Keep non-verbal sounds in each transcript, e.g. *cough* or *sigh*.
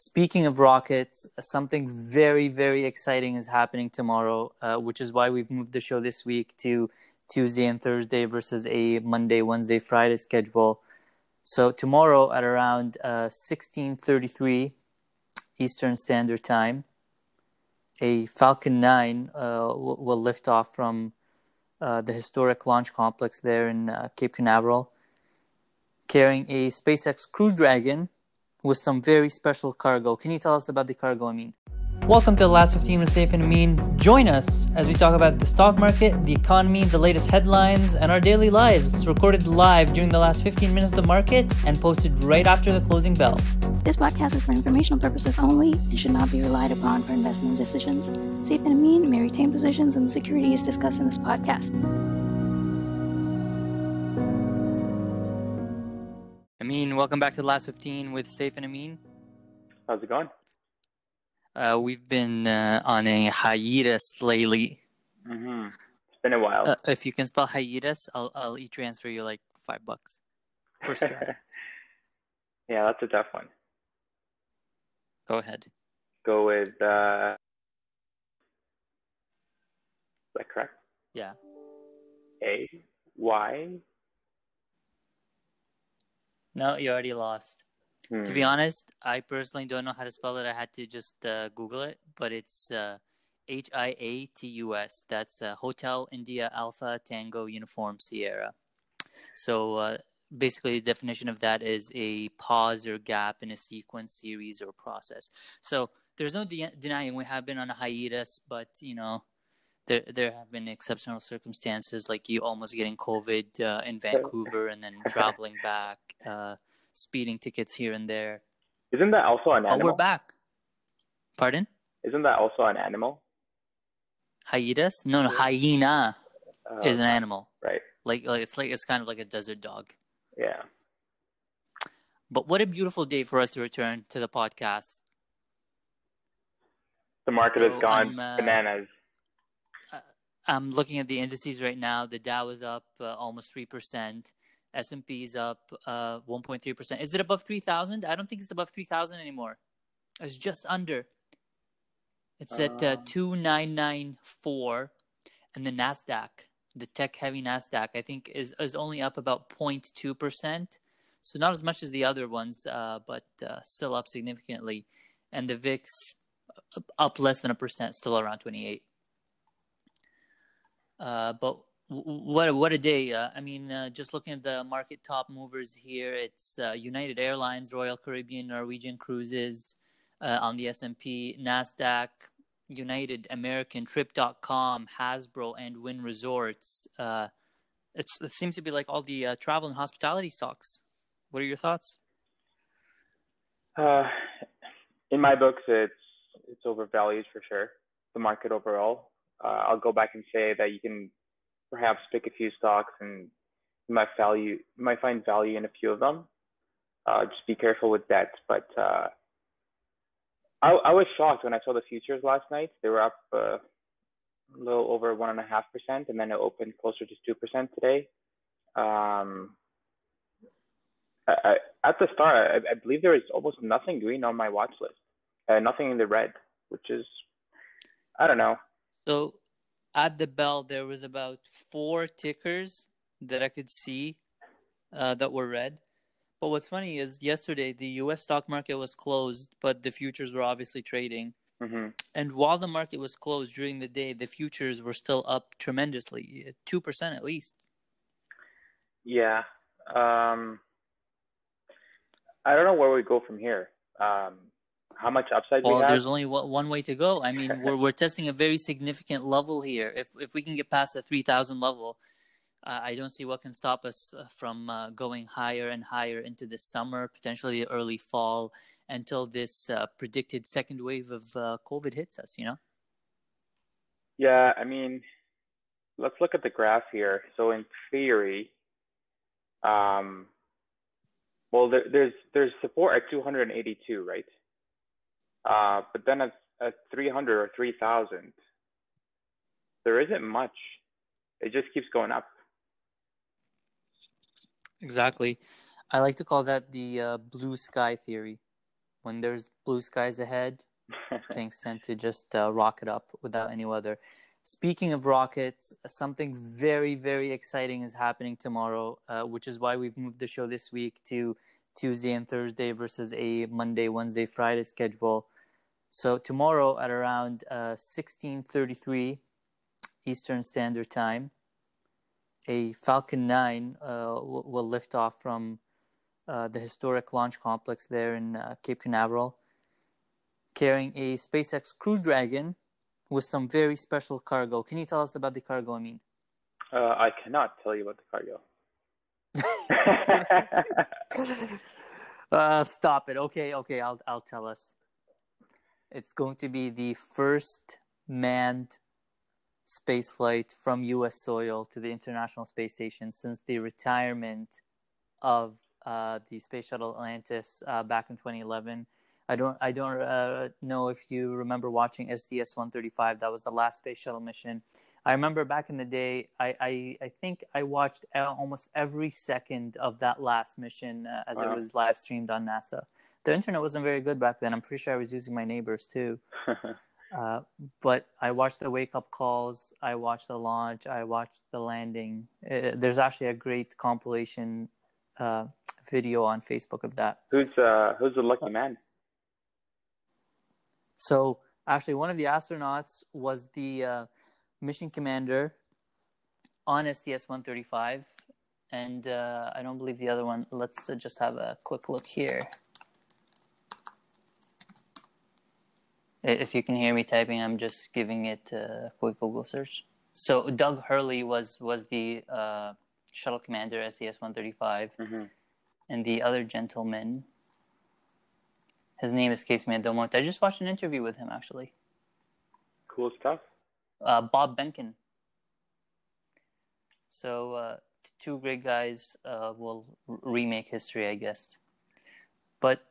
Speaking of rockets, something very, very exciting is happening tomorrow, uh, which is why we've moved the show this week to Tuesday and Thursday versus a Monday, Wednesday, Friday schedule. So tomorrow at around uh, 16:33 Eastern Standard Time, a Falcon 9 uh, will, lift off from uh, the historic launch complex there in uh, Cape Canaveral, carrying a SpaceX Crew Dragon with some very special cargo. Can you tell us about the cargo, Amin? Welcome to the last 15 with Safe and Amin. Join us as we talk about the stock market, the economy, the latest headlines, and our daily lives. Recorded live during the last 15 minutes of the market and posted right after the closing bell. This podcast is for informational purposes only and should not be relied upon for investment decisions. Safe and Amin may retain positions in the securities discussed in this podcast. Amin, welcome back to the last 15 with Safe and Amin. How's it going? Uh, we've been uh, on a hiatus lately. Mm-hmm. It's been a while. Uh, if you can spell hiatus, I'll I'll e-transfer you like five bucks. First try. *laughs* yeah, that's a tough one. Go ahead. Go with. Uh... Is that correct? Yeah. A Y. No, you already lost. Hmm. To be honest, I personally don't know how to spell it. I had to just uh, Google it, but it's uh, H I A T U S. That's uh, Hotel India Alpha Tango Uniform Sierra. So uh, basically, the definition of that is a pause or gap in a sequence, series, or process. So there's no de- denying we have been on a hiatus, but you know. There, there have been exceptional circumstances like you almost getting COVID uh, in Vancouver and then *laughs* traveling back. Uh, speeding tickets here and there. Isn't that also an animal? Oh, we're back. Pardon? Isn't that also an animal? Hiatus? No, no, hyena Uh, is an animal. Right. Like, like it's like it's kind of like a desert dog. Yeah. But what a beautiful day for us to return to the podcast. The market So has gone uh, bananas. I'm looking at the indices right now. The Dow is up uh, almost three percent. S and P is up uh, 1.3 percent. Is it above 3,000? I don't think it's above 3,000 anymore. It's just under. It's at uh, Um. 2994, and the Nasdaq, the tech-heavy Nasdaq, I think is is only up about 0.2 percent. So not as much as the other ones, uh, but uh, still up significantly. And the VIX up- up less than a percent, still around 28. Uh, but what what a day! Uh, I mean, uh, just looking at the market top movers here, it's uh, United Airlines, Royal Caribbean, Norwegian Cruises uh, on the S and P, Nasdaq, United American, Trip.com, Hasbro, and Wynn Resorts. It seems to be like all the travel and hospitality stocks. What are your thoughts? In my books, it's it's overvalued for sure. The market overall. Uh, I'll go back and say that you can perhaps pick a few stocks and you might value you might find value in a few of them. Uh, just be careful with that. But uh, I, I was shocked when I saw the futures last night. They were up uh, a little over one and a half percent, and then it opened closer to two percent today. Um, I, I, at the start, I, believe there was almost nothing green on my watch list, uh, nothing in the red, which is, I don't know. So at the bell, there was about four tickers that I could see uh, that were red. But what's funny is yesterday the U.S. stock market was closed, but the futures were obviously trading. hmm And while the market was closed during the day, the futures were still up tremendously, two percent at least. Yeah. Um, I don't know where we go from here. Um, how much upside Well, we have? there's only one way to go. I mean, *laughs* we're we're testing a very significant level here. If if we can get past the three thousand level, uh, I don't see what can stop us uh, from uh, going higher and higher into the summer, potentially early fall, until this uh, predicted second wave of uh, COVID hits us. You know. Yeah, I mean, let's look at the graph here. So in theory, um, well, there, there's there's support at 282, right? Uh, but then at, at 300 or 3,000, there isn't much. It just keeps going up. Exactly. I like to call that the uh, blue sky theory. when there's blue skies ahead, *laughs* things tend to just uh, rocket up without any weather. Speaking of rockets, something very, very exciting is happening tomorrow, uh, which is why we've moved the show this week to Tuesday and Thursday versus a Monday, Wednesday, Friday schedule. So tomorrow at around uh, 16:33 Eastern Standard Time, a Falcon 9 uh, will, will lift off from uh, the historic launch complex there in uh, Cape Canaveral, carrying a SpaceX Crew Dragon with some very special cargo. Can you tell us about the cargo, Amin? Uh, I cannot tell you about the cargo. *laughs* uh, stop it. Okay, okay, I'll I'll tell us. It's going to be the first manned space flight from U.S. soil to the International Space Station since the retirement of uh, the Space Shuttle Atlantis uh, back in 2011. I don't I don't uh, know if you remember watching STS 135. That was the last space shuttle mission. I remember back in the day, I I, I think I watched almost every second of that last mission uh, as wow. it was live streamed on NASA. The internet wasn't very good back then. I'm pretty sure I was using my neighbors too. *laughs* uh, but I watched the wake up calls. I watched the launch. I watched the landing. Uh, there's actually a great compilation uh, video on Facebook of that. Who's uh, who's the lucky man? So actually, one of the astronauts was the uh, mission commander on STS-135, and uh, I don't believe the other one. Let's uh, just have a quick look here. If you can hear me typing, I'm just giving it a quick Google search. So Doug Hurley was was the uh, shuttle commander STS-135, mm-hmm. and the other gentleman his name escapes me at the moment. I just watched an interview with him actually. Cool stuff. Uh, Bob Behnken. So uh, two great guys uh, will remake history, I guess. But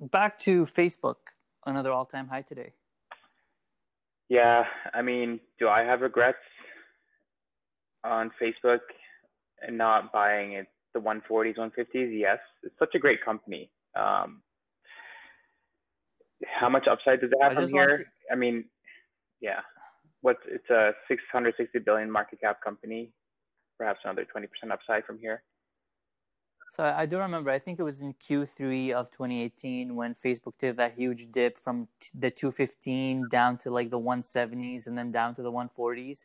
back to Facebook, another all-time high today. Yeah, I mean, do I have regrets on Facebook and not buying it the 140s, 150s? Yes, it's such a great company. Um, how much upside does it have I from here? To... I mean, yeah, what it's a 660 billion market cap company, perhaps another 20% upside from here. So I do remember. I think it was in Q3 of 2018 when Facebook did that huge dip from the 215 down to like the 170s and then down to the 140s.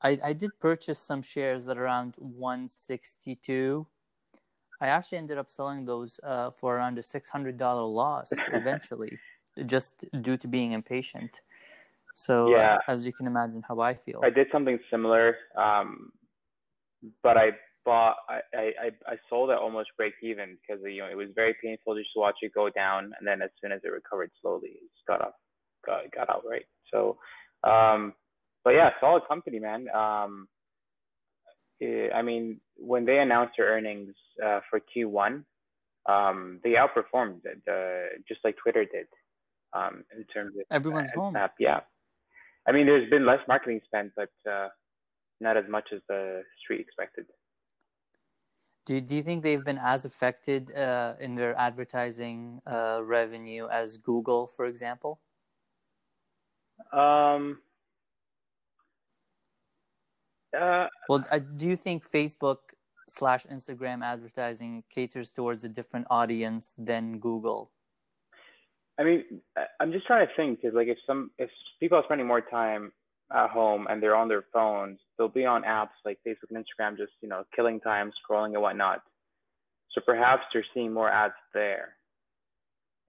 I, I did purchase some shares at around 162 I actually ended up selling those uh, for around a six hundred dollar loss *laughs* eventually, just due to being impatient. So uh, yeah. Uh, as you can imagine, how I feel. I did something similar, um, but I bought. I, I I sold at almost break even because you know it was very painful just to watch it go down, and then as soon as it recovered slowly, it just got up, got got out right. So, um, but yeah, solid company, man. Um, Eh, I mean, when they announced their earnings uh, for Q1, um, they outperformed the, just like Twitter did um, in terms of everyone's uh, home. Snap. Yeah, I mean, there's been less marketing spent, but uh, not as much as the street expected. Do Do you think they've been as affected uh, in their advertising uh, revenue as Google, for example? Um, uh, well, do you think Facebook slash Instagram advertising caters towards a different audience than Google? I mean, I'm just trying to think because, like, if some if people are spending more time at home and they're on their phones, they'll be on apps like Facebook and Instagram, just you know, killing time, scrolling and whatnot. So perhaps they're seeing more ads there,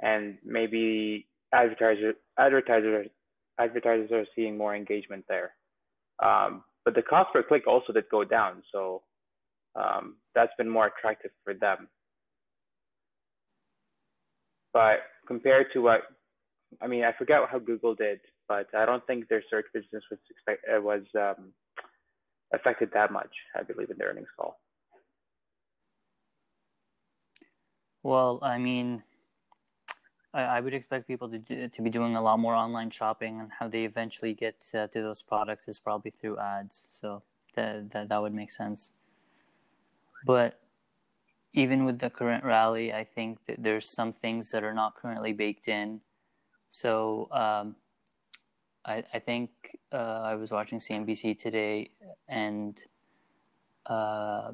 and maybe advertisers advertisers advertisers are seeing more engagement there. Um, but the cost per click also did go down. So um, that's been more attractive for them. But compared to what, I mean, I forget how Google did, but I don't think their search business was expect, uh, was um, affected that much. I believe in their earnings call. Well, I mean, I, I would expect people to do, to be doing a lot more online shopping, and how they eventually get uh, to those products is probably through ads. So that that that would make sense. But even with the current rally, I think that there's some things that are not currently baked in. So um, I, I think uh, I was watching CNBC today, and uh,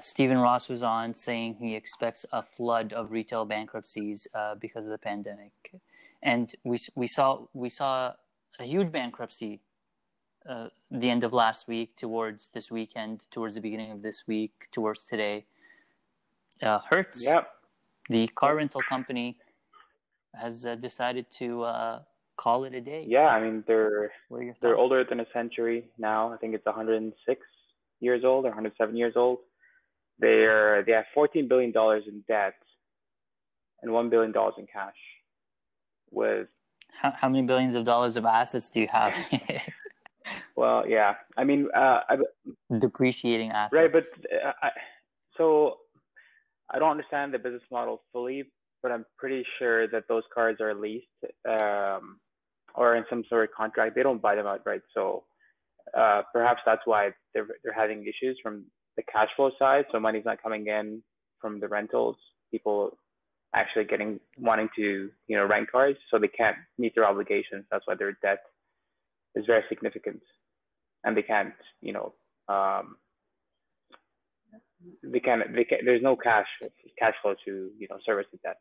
Stephen Ross was on saying he expects a flood of retail bankruptcies uh, because of the pandemic, and we we saw we saw a huge bankruptcy uh, the end of last week towards this weekend, towards the beginning of this week, towards today. Uh, Hertz, Yep. the car rental company, has uh, decided to uh, call it a day. Yeah, I mean they're are they're older than a century now. I think it's 106 years old or 107 years old. They're they have 14 billion dollars in debt and one billion dollars in cash. With How, how many billions of dollars of assets do you have? *laughs* well, yeah, I mean, uh, I, Depreciating assets. right, but uh, I, so I don't understand the business model fully, but I'm pretty sure that those cars are leased um, or in some sort of contract. They don't buy them outright, so uh, perhaps that's why they're they're having issues from the cash flow side. So money's not coming in from the rentals. People actually getting wanting to you know rent cars, so they can't meet their obligations. That's why their debt is very significant, and they can't you know um, they can't they can there's no cash cash flow to you know service the debt.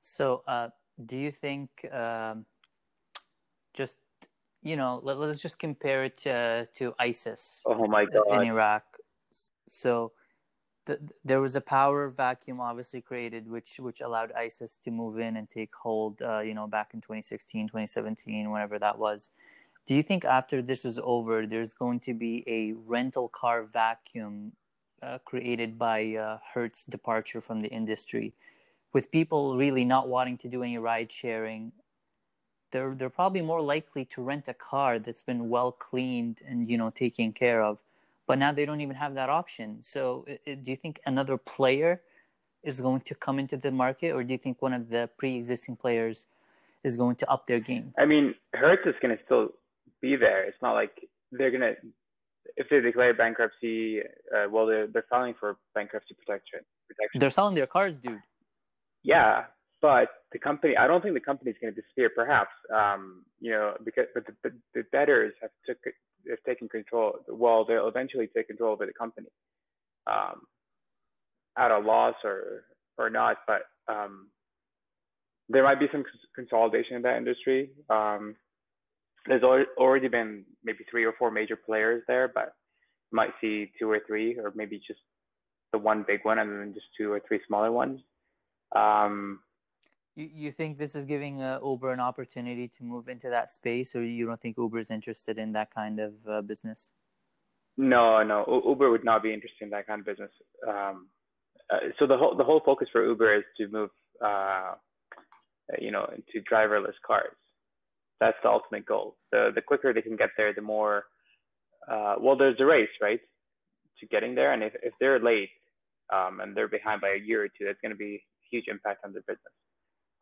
So, uh, do you think um, just you know let, let's just compare it to, to ISIS Oh my god! in Iraq? So, th- there was a power vacuum obviously created, which which allowed ISIS to move in and take hold. Uh, you know, back in 2016, 2017, whenever that was. Do you think after this is over, there's going to be a rental car vacuum uh, created by uh, Hertz departure from the industry, with people really not wanting to do any ride sharing? They're they're probably more likely to rent a car that's been well cleaned and you know taken care of, but now they don't even have that option. So, i- i- do you think another player is going to come into the market, or do you think one of the pre-existing players is going to up their game? I mean, Hertz is gonna still be there. It's not like they're gonna if they declare bankruptcy. Uh, well, they're they're filing for bankruptcy protection. Protection. They're selling their cars, dude. Yeah, but the company. I don't think the company's gonna disappear. Perhaps, um, you know, because but the, the, the debtors have took have taken control. Well, they'll eventually take control over the company, um, at a loss or or not. But um, there might be some consolidation in that industry. Um, there's already been maybe three or four major players there, but you might see two or three, or maybe just the one big one and then just two or three smaller ones. Um, You, you think this is giving uh, Uber an opportunity to move into that space, or you don't think Uber is interested in that kind of uh, business? no, no, U- Uber would not be interested in that kind of business. Um, uh, so the whole the whole focus for Uber is to move, uh, you know, into driverless cars. That's the ultimate goal. The the quicker they can get there, the more. Uh, well, there's a race, right, to getting there, and if if they're late, um, and they're behind by a year or two, that's going to be a huge impact on their business.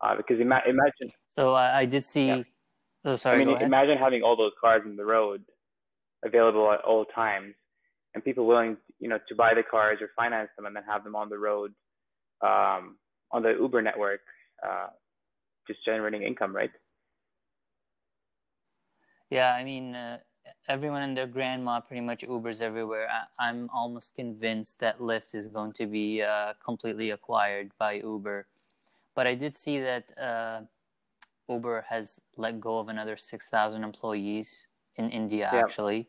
Uh, because ima- imagine, So uh, I did see. Yeah. Oh, sorry. I mean, imagine having all those cars on the road available at all times, and people willing, you know, to buy the cars or finance them and then have them on the road, um, on the Uber network, uh, just generating income, right? Yeah, I mean, uh, everyone and their grandma pretty much Ubers everywhere. I, I'm almost convinced that Lyft is going to be uh, completely acquired by Uber. But I did see that uh, Uber has let go of another 6,000 employees in India, Yeah. actually.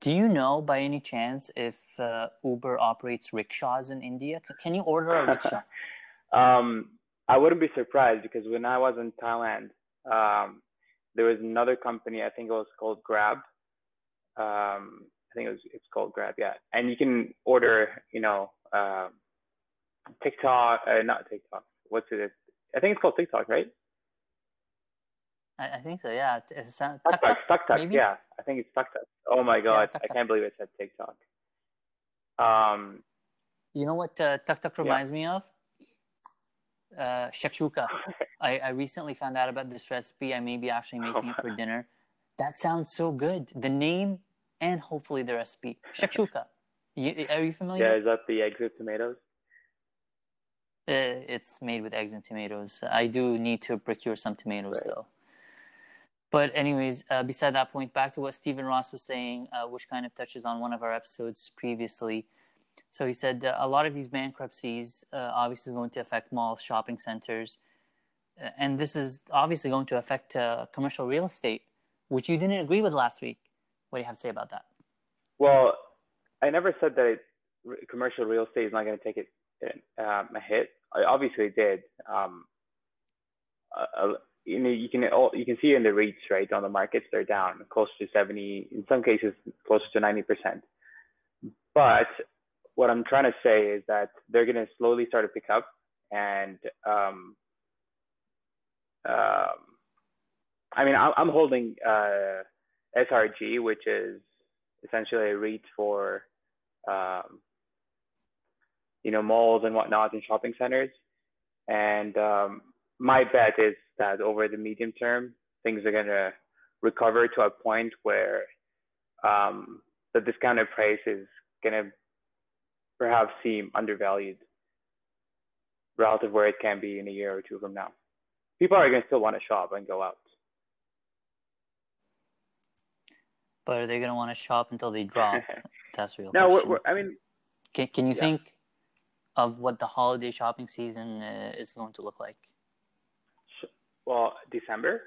Do you know by any chance if uh, Uber operates rickshaws in India? C- Can you order a rickshaw? *laughs* um, I wouldn't be surprised because when I was in Thailand, um, there was another company. I think it was called Grab. Um, I think it was it's called Grab, yeah. And you can order, you know, um, TikTok, uh, not TikTok. What's it? I think it's called TikTok, right? I, I think so, yeah. It- It's, Tuk Tuk, maybe? yeah. I think it's Tuk. Oh my god, Tuk I can't believe it said TikTok. Um, You know what uh, Tuk reminds me of? Uh, shakshuka. *laughs* I, I recently found out about this recipe. I may be actually making it for dinner. That sounds so good. The name and hopefully the recipe. Shakshuka. You, are you familiar? Yeah, is that the eggs with tomatoes? Uh, it's made with eggs and tomatoes. I do need to procure some tomatoes Right. though. But anyways, uh, beside that point, back to what Stephen Ross was saying, uh, which kind of touches on one of our episodes previously. So he said uh, a lot of these bankruptcies uh, obviously going to affect malls, shopping centers, uh, and this is obviously going to affect uh, commercial real estate, which you didn't agree with last week. What do you have to say about that? Well, I never said that it, commercial real estate is not going to take it um, a hit. I obviously it did. Um, uh, you know, you can all, you can see in the REITs, right, on the markets, they're down close to 70, in some cases close to 90%. But what I'm trying to say is that they're going to slowly start to pick up and um, um, I mean, I'm, holding uh, SRG, which is essentially a REIT for, um, you know, malls and whatnot and shopping centers. And um, my bet is that over the medium term, things are going to recover to a point where um, the discounted price is going to perhaps seem undervalued relative where it can be in a year or two from now. People are going to still want to shop and go out. But are they going to want to shop until they drop? *laughs* That's real no, we're, we're, I mean, Can, can you Yeah. think of what the holiday shopping season uh, is going to look like? well, December.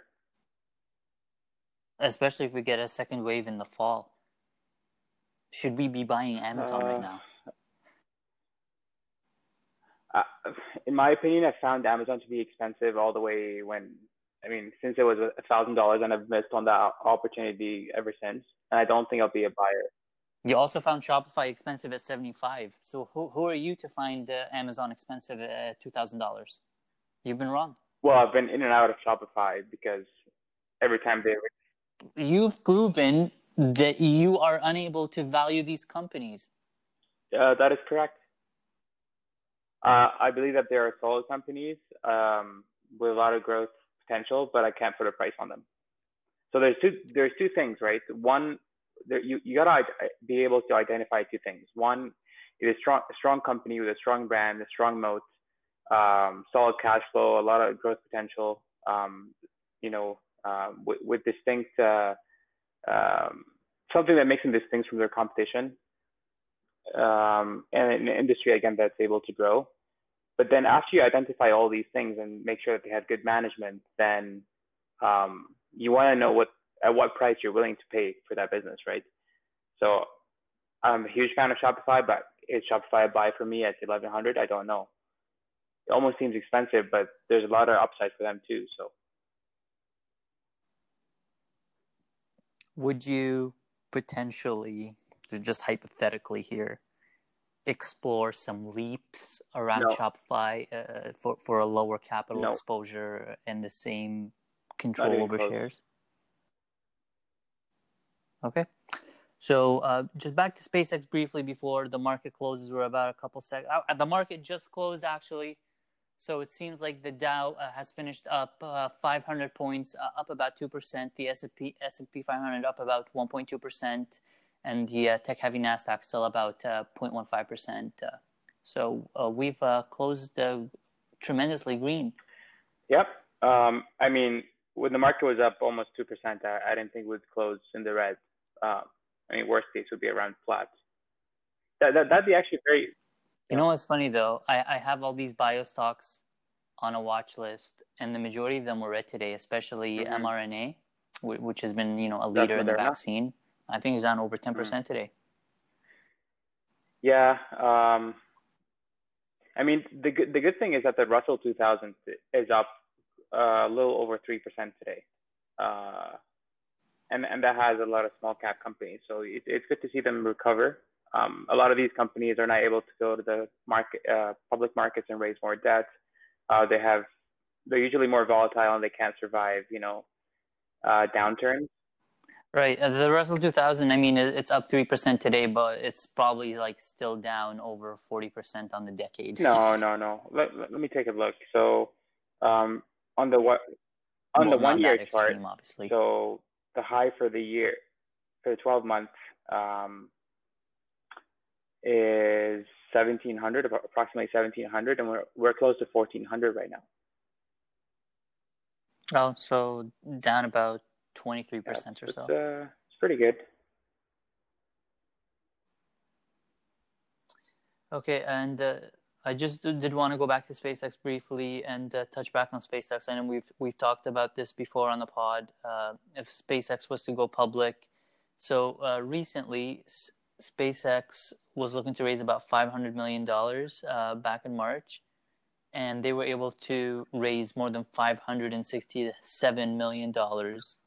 Especially if we get a second wave in the fall. Should we be buying Amazon right Uh, now? Uh, in my opinion, I found Amazon to be expensive all the way when, I mean, since it was a thousand dollars, and I've missed on that opportunity ever since. And I don't think I'll be a buyer. You also found Shopify expensive at 75 So who, who are you to find uh, Amazon expensive at $2,000? You've been wrong. Well, I've been in and out of Shopify because every time they, You've proven that you are unable to value these companies. uh, that is correct. Uh, I believe that there are solid companies um, with a lot of growth potential, but I can't put a price on them. So there's two there's two things, right? One, there, you you gotta be able to identify two things. One, it is strong a strong company with a strong brand, a strong moat, um, solid cash flow, a lot of growth potential. Um, you know, uh, with, with distinct uh, um, something that makes them distinct from their competition um, and an industry again that's able to grow. But then after you identify all these things and make sure that they have good management, then um, you want to know what at what price you're willing to pay for that business, right? So I'm a huge fan of Shopify, but is Shopify a buy for me at 1100? I don't know. It almost seems expensive, but there's a lot of upside for them too. So Would you potentially, just hypothetically here, explore some leaps around No. Shopify uh, for, for a lower capital No. exposure and the same control over close. shares? Okay. So uh, just back to SpaceX briefly before the market closes. We're about a couple seconds. Uh, the market just closed actually. So it seems like the Dow uh, has finished up uh, 500 points, uh, up about 2%. The S&P, S&P 500 up about 1.2%. And the uh, tech-heavy NASDAQ still about uh, 0.15%. Uh, so uh, we've uh, closed uh, tremendously green. Yep. Um, I mean, when the market was up almost two percent, I, I didn't think we'd close in the red. Um, I mean, worst case would be around flat. That, that that'd be actually very. You know what's funny though? I, I have all these bio stocks on a watch list, and the majority of them were red today, especially Mhm. mRNA, whi- which has been you know a leader in the vaccine. I think it's down over 10% today. Yeah. Um, I mean, the good the good thing is that the Russell 2000 is up uh, a little over three percent today, uh, and and that has a lot of small cap companies. So it, it's good to see them recover. Um, a lot of these companies are not able to go to the market, uh, public markets and raise more debt. Uh, they have, they're usually more volatile and they can't survive, you know, uh, downturns. Right. Uh, the Russell 2000, I mean, it's up 3% today, but it's probably like still down over 40% on the decade. No, no, no. Let, let, let me take a look. So, um, on the what, on Well, the one year chart, extreme, obviously. so the high for the year, for the 12 months, um, is 1700, approximately 1700, and we're we're close to 1400 right now. Oh, so down about 23% or so. uh, it's pretty good. Okay, and uh, I just did want to go back to SpaceX briefly and uh, touch back on SpaceX. I know we've we've talked about this before on the pod. Uh, if SpaceX was to go public, so uh, recently S- SpaceX was looking to raise about five hundred million dollars uh, back in March, and they were able to raise more than five hundred and sixty-seven million dollars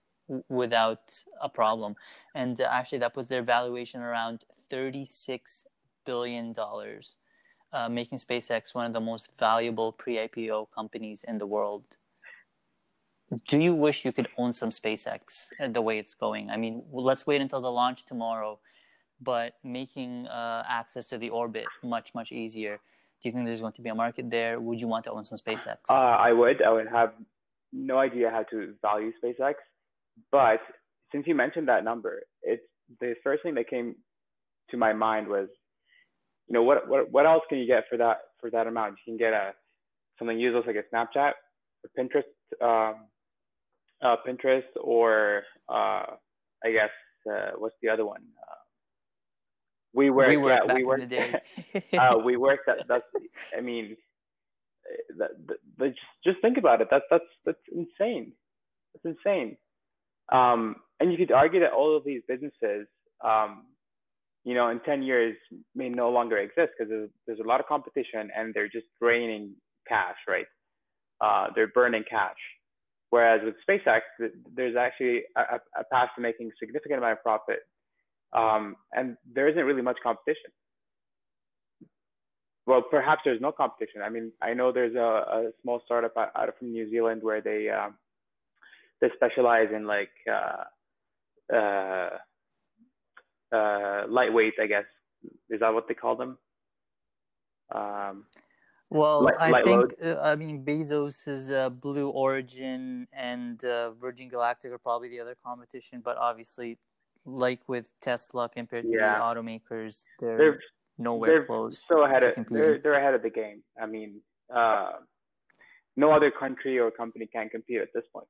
without a problem. And uh, actually, that puts their valuation around thirty-six billion dollars, uh, making SpaceX one of the most valuable pre-IPO companies in the world. Do you wish you could own some SpaceX uh, the way it's going? I mean, let's wait until the launch tomorrow, but making uh, access to the orbit much much easier. Do you think there's going to be a market there? Would you want to own some SpaceX? Uh, I would. I would have no idea how to value SpaceX, but since you mentioned that number, it's the first thing that came to my mind was, you know, what what what else can you get for that for that amount? You can get a something useless like a Snapchat, or Pinterest, um, uh, Pinterest, or uh, I guess uh, what's the other one? Uh, WeWork. we were yeah, WeWork. in the day. *laughs* *laughs* uh, WeWork. That that's. I mean, that, that, that just just think about it. That's that's that's insane. That's insane. Um, and you could argue that all of these businesses, um, you know, in ten years may no longer exist because there's, there's a lot of competition and they're just draining cash, right? Uh, they're burning cash. Whereas with SpaceX, there's actually a, a path to making significant amount of profit, um, and there isn't really much competition well, perhaps there's no competition. I mean, I know there's a, a small startup out, from New Zealand where they um, they specialize in like uh, uh, uh, lightweight. I guess is that what they call them? Um, Well, Light- I light think uh, I mean Bezos's uh, Blue Origin and uh, Virgin Galactic are probably the other competition, but obviously, like with Tesla compared to Yeah. the automakers, they're, they're nowhere they're close. so ahead of competing. they're they're ahead of the game. I mean, uh, no other country or company can compete at this point.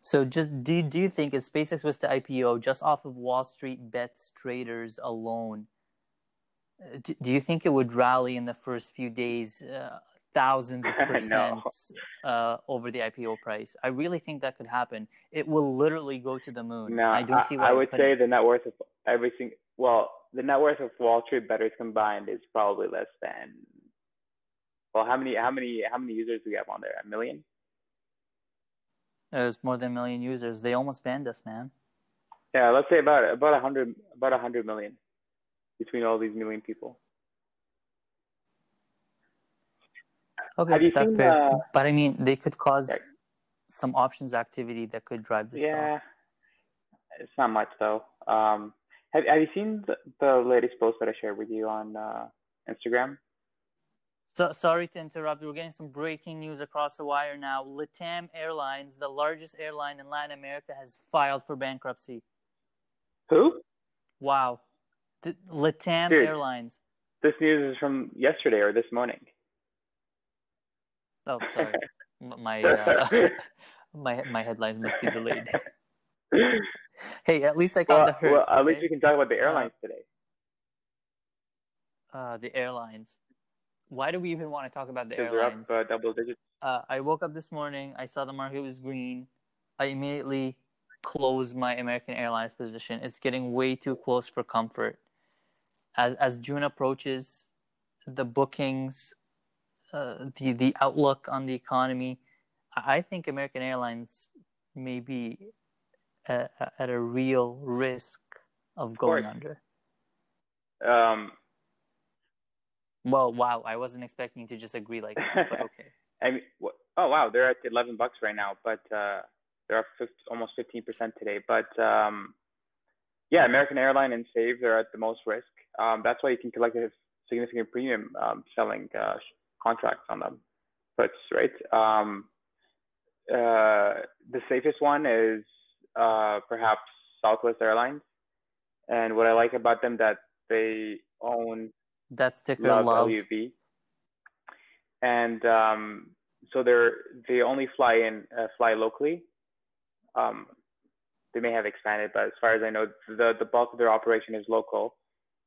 So, just do do you think if SpaceX was to IPO just off of Wall Street bets traders alone, uh, do, do you think it would rally in the first few days uh, thousands of *laughs* No. uh, over the IPO price? I really think that could happen. It will literally go to the moon. No, I don't see why I it would say the net worth of everything. Well, the net worth of Wall Street bettors combined is probably less than. Well, how many how many how many users do we have on there? A million? There's more than a million users. They almost banned us, man. Yeah, let's say about about a hundred about a hundred million between all these million people. Okay, that's seen, fair. uh, but I mean, they could cause Yeah. some options activity that could drive the yeah, stock. it's not much though. Um, have have you seen the, the latest post that I shared with you on uh, Instagram? So, sorry to interrupt. We're getting some breaking news across the wire now. Latam Airlines, the largest airline in Latin America, has filed for bankruptcy. Who? Wow. The, Latam Dude. Airlines. This news is from yesterday or this morning. Oh, sorry. *laughs* My uh, *laughs* my my headlines must be delayed. *laughs* hey, at least I got well, the well, Hertz. at least we can talk about the airlines today. uh, the airlines. Why do we even want to talk about the airlines? up uh, double digits. uh, I woke up this morning. I saw the market was green. I immediately closed my American Airlines position. It's getting way too close for comfort. As as June approaches, the bookings, uh, the the outlook on the economy, I think American Airlines may be at, at a real risk of going course. under. Um, Well, wow, I wasn't expecting to just agree like that, but *laughs* okay. I mean, oh wow, they're at 11 bucks right now, but uh, they're up 50, almost 15 percent today. But um, yeah, American Airline and Save they're at the most risk. Um, that's why you can collect a significant premium um, selling uh, contracts on them puts, right? Um, uh, the safest one is uh, perhaps Southwest Airlines, and what I like about them that they own that's ticker love, love. LUV, and um, so they're they only fly in uh, fly locally. Um, they may have expanded, but as far as I know, the the bulk of their operation is local.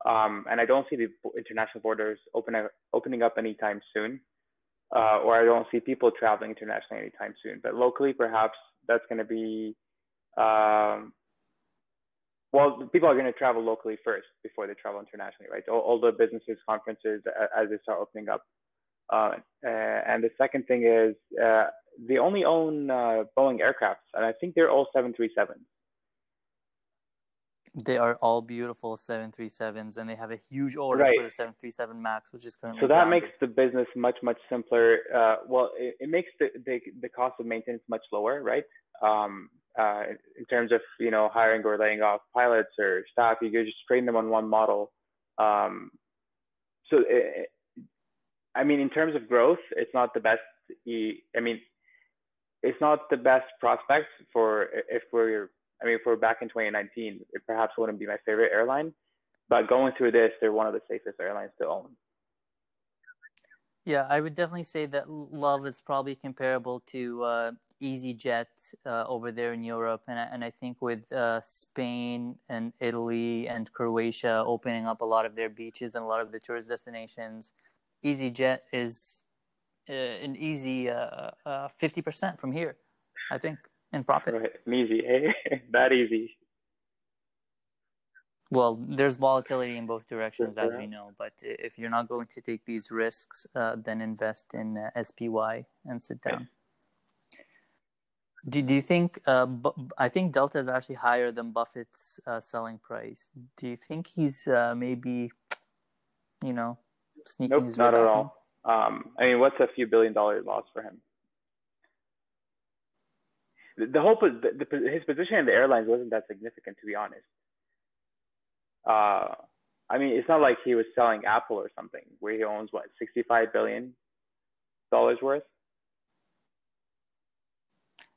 Um, and I don't see the international borders open, opening up anytime soon, uh, or I don't see people traveling internationally anytime soon. But locally, perhaps that's going to be um, well, people are going to travel locally first before they travel internationally, right? All, all the businesses, conferences, as they start opening up. Uh, and the second thing is uh, they only own uh, Boeing aircrafts, and I think they're all 737s. They are all beautiful 737s, and they have a huge order right. for the 737 Max, which is currently. So that grounded. makes the business much, much simpler. Uh, well, it, it makes the, the, the cost of maintenance much lower, right? Um, uh, in terms of you know hiring or laying off pilots or staff. You could just train them on one model. Um, so it, I mean, in terms of growth, it's not the best. I mean, it's not the best prospect for if we're. I mean, if we're back in 2019, it perhaps wouldn't be my favorite airline. But going through this, they're one of the safest airlines to own. Yeah, I would definitely say that Love is probably comparable to uh, EasyJet uh, over there in Europe, and and I think with uh, Spain and Italy and Croatia opening up a lot of their beaches and a lot of the tourist destinations, EasyJet is uh, an easy uh, uh, fifty percent from here, I think, in profit. Right, easy, hey, *laughs* that easy. Well, there's volatility in both directions, as we know. But if you're not going to take these risks, uh, then invest in uh, SPY and sit down. Do, do you think? Uh, bu- I think Delta is actually higher than Buffett's uh, selling price. Do you think he's uh, maybe, you know, sneaking nope, his not at all. Um, I mean, what's a few billion dollar loss for him? The, the whole the, the, his position in the airlines wasn't that significant, to be honest uh, I mean, it's not like he was selling Apple or something where he owns what 65 billion dollars worth.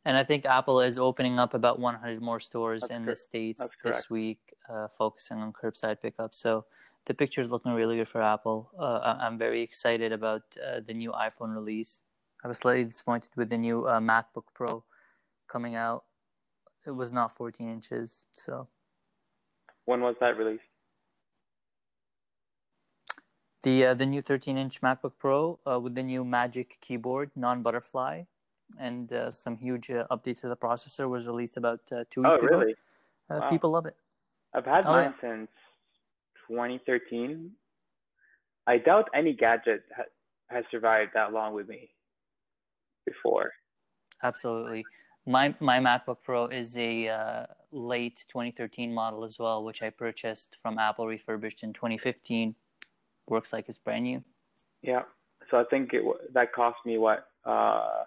And I think Apple is opening up about 100 more stores That's in the states this week, uh, focusing on curbside pickup. So the picture is looking really good for Apple. Uh, I'm very excited about uh, the new iPhone release. I was slightly disappointed with the new uh, MacBook Pro coming out. It was not 14 inches, so when was that released? The uh, the new 13 inch MacBook Pro uh, with the new Magic Keyboard, non butterfly, and uh, some huge uh, updates to the processor was released about uh, two weeks ago. oh, really? ago. Uh, wow. People love it. I've had oh, mine yeah. since 2013. I doubt any gadget ha- has survived that long with me before. Absolutely. My my MacBook Pro is a uh, late 2013 model as well, which I purchased from Apple refurbished in 2015. Works like it's brand new. Yeah, so I think it that cost me what uh,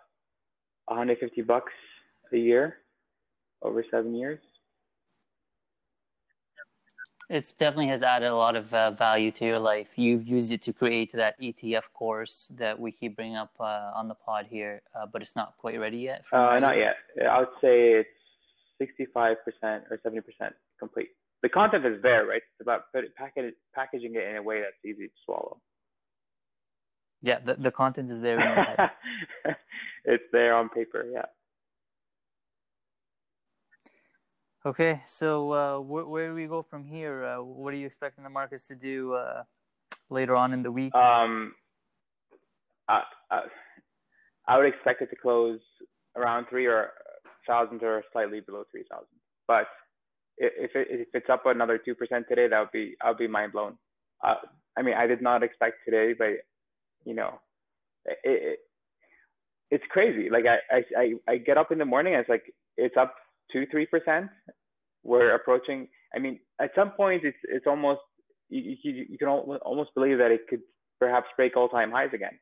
150 bucks a year over seven years it definitely has added a lot of uh, value to your life. You've used it to create that ETF course that we keep bringing up uh, on the pod here, uh, but it's not quite ready yet. Uh, not yet. I would say it's 65% or 70% complete. The content is there, right? It's about package, packaging it in a way that's easy to swallow. Yeah, the, the content is there *laughs* it's there on paper, yeah. Okay, so uh, where, where do we go from here? Uh, what are you expecting the markets to do uh, later on in the week? Um, I, I, I, would expect it to close around three or thousand or slightly below three thousand. But if it, if it's up another two percent today, that would be I'll be mind blown. Uh, I mean, I did not expect today, but you know, it, it, it's crazy. Like I, I I get up in the morning, it's like it's up two three percent we're approaching i mean at some point it's it's almost you, you, you can almost believe that it could perhaps break all-time highs again.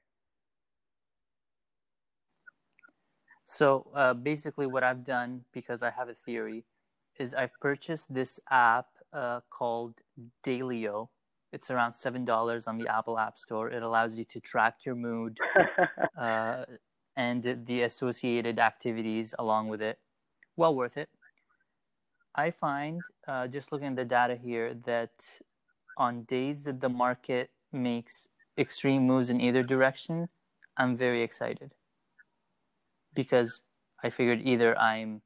So uh, basically what i've done because i have a theory is i've purchased this app uh, called Daylio. It's around seven dollars on the apple app store. It allows you to track your mood *laughs* uh, and the associated activities along with it. Well worth it. I find, uh, just looking at the data here, that on days that the market makes extreme moves in either direction, I'm very excited because I figured either I'm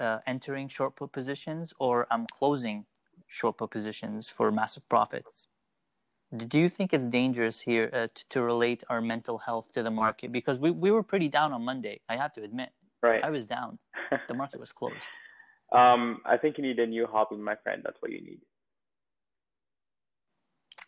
uh, entering short put positions or I'm closing short put positions for massive profits. Do you think it's dangerous here uh, to, to relate our mental health to the market? Because we, we were pretty down on Monday, I have to admit. Right. I was down. the market was closed. *laughs* Um, I think you need a new hobby, my friend. That's what you need.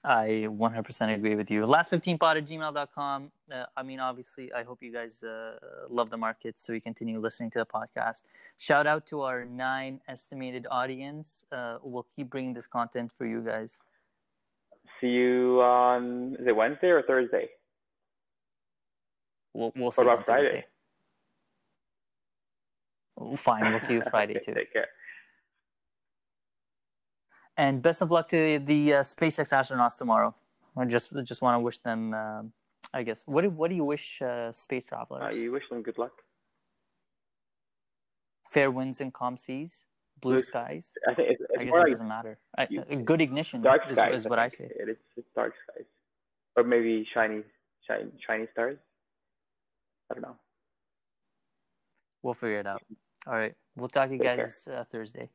I 100% agree with you. Last15pod at gmail.com. Uh, I mean, obviously, I hope you guys uh, love the market so you continue listening to the podcast. Shout out to our nine estimated audience. Uh, we'll keep bringing this content for you guys. See you on, is it Wednesday or Thursday? We'll, we'll see what about Friday? Fine, we'll see you *laughs* Friday okay, too. Take care. And best of luck to the uh, SpaceX astronauts tomorrow. I just just want to wish them. Uh, I guess what do what do you wish uh, space travelers? Uh, you wish them good luck. Fair winds and calm seas, blue, Blue- skies. I think it's, it's I guess it like doesn't matter. I, you- good ignition dark is, skies. is what I think. say. It is it's dark skies, or maybe shiny, shiny, shiny stars. I don't know. We'll figure it out. All right, we'll talk to you Take guys uh, Thursday.